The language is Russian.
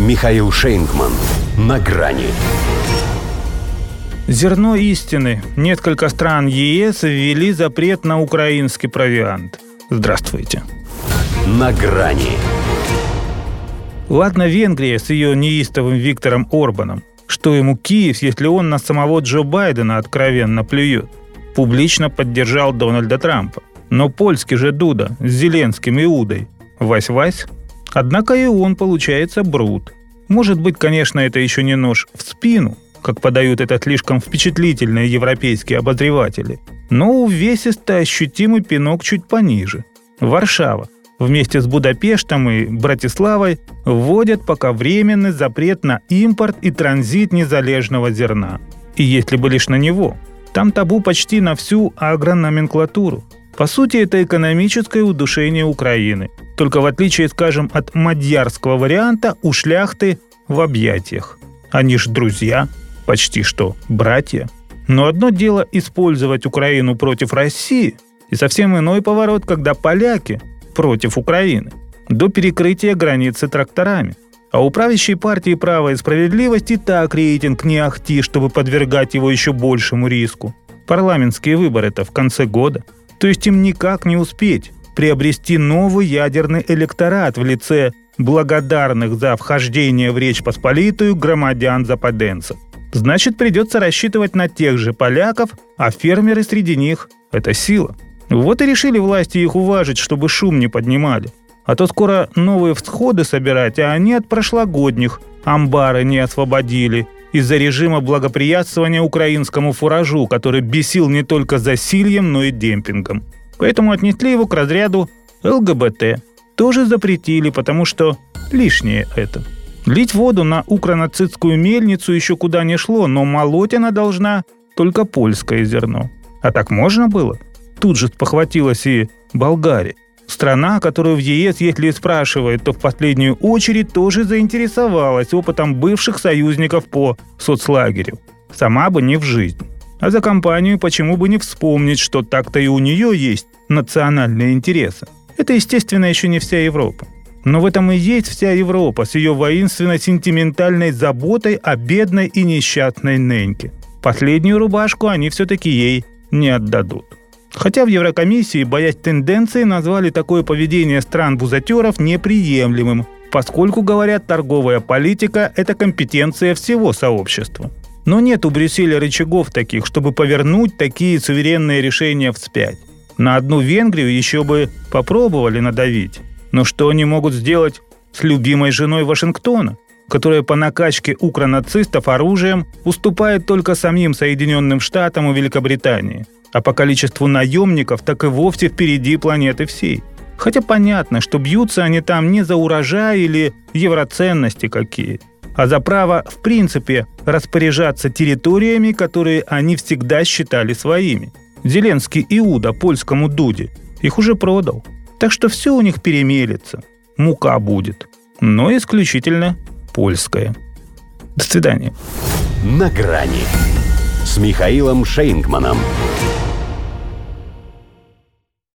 Михаил Шейнгман. На грани. Зерно истины. Несколько стран ЕС ввели запрет на украинский провиант. Здравствуйте. На грани. Ладно Венгрия с ее неистовым Виктором Орбаном. Что ему Киев, если он на самого Джо Байдена откровенно плюет? Публично поддержал Дональда Трампа. Но польский же Дуда с Зеленским Иудой. Вась-Вась Однако и он получается брут. Может быть, конечно, это еще не нож в спину, как подают это слишком впечатлительные европейские обозреватели, но увесисто ощутимый пинок чуть пониже. Варшава вместе с Будапештом и Братиславой вводят пока временный запрет на импорт и транзит незалежного зерна. И если бы лишь на него. Там табу почти на всю агрономенклатуру. По сути, это экономическое удушение Украины. Только в отличие, скажем, от мадьярского варианта, у шляхты в объятиях. Они ж друзья, почти что братья. Но одно дело использовать Украину против России, и совсем иной поворот, когда поляки против Украины, до перекрытия границы тракторами. А у правящей партии «Право и справедливость» и так рейтинг не ахти, чтобы подвергать его еще большему риску. Парламентские выборы-то в конце года – то есть им никак не успеть приобрести новый ядерный электорат в лице благодарных за вхождение в Речь Посполитую громадян-западенцев. Значит, придется рассчитывать на тех же поляков, а фермеры среди них – это сила. Вот и решили власти их уважить, чтобы шум не поднимали. А то скоро новые всходы собирать, а они от прошлогодних амбары не освободили – из-за режима благоприятствования украинскому фуражу, который бесил не только засильем, но и демпингом. Поэтому отнесли его к разряду ЛГБТ. Тоже запретили, потому что лишнее это. Лить воду на укронацистскую мельницу еще куда не шло, но молоть она должна только польское зерно. А так можно было? Тут же спохватилась и Болгария. Страна, которую в ЕС, если спрашивает, то в последнюю очередь тоже заинтересовалась опытом бывших союзников по соцлагерю. Сама бы не в жизнь. А за компанию почему бы не вспомнить, что так-то и у нее есть национальные интересы. Это, естественно, еще не вся Европа. Но в этом и есть вся Европа с ее воинственно-сентиментальной заботой о бедной и несчастной Неньке. Последнюю рубашку они все-таки ей не отдадут. Хотя в Еврокомиссии, боясь тенденции, назвали такое поведение стран-бузатеров неприемлемым, поскольку, говорят, торговая политика – это компетенция всего сообщества. Но нет у Брюсселя рычагов таких, чтобы повернуть такие суверенные решения вспять. На одну Венгрию еще бы попробовали надавить. Но что они могут сделать с любимой женой Вашингтона, которая по накачке укронацистов оружием уступает только самим Соединенным Штатам и Великобритании – а по количеству наемников так и вовсе впереди планеты всей. Хотя понятно, что бьются они там не за урожай или евроценности какие, а за право, в принципе, распоряжаться территориями, которые они всегда считали своими. Зеленский Иуда польскому Дуде их уже продал. Так что все у них перемелится. Мука будет. Но исключительно польская. До свидания. На грани с Михаилом Шейнгманом.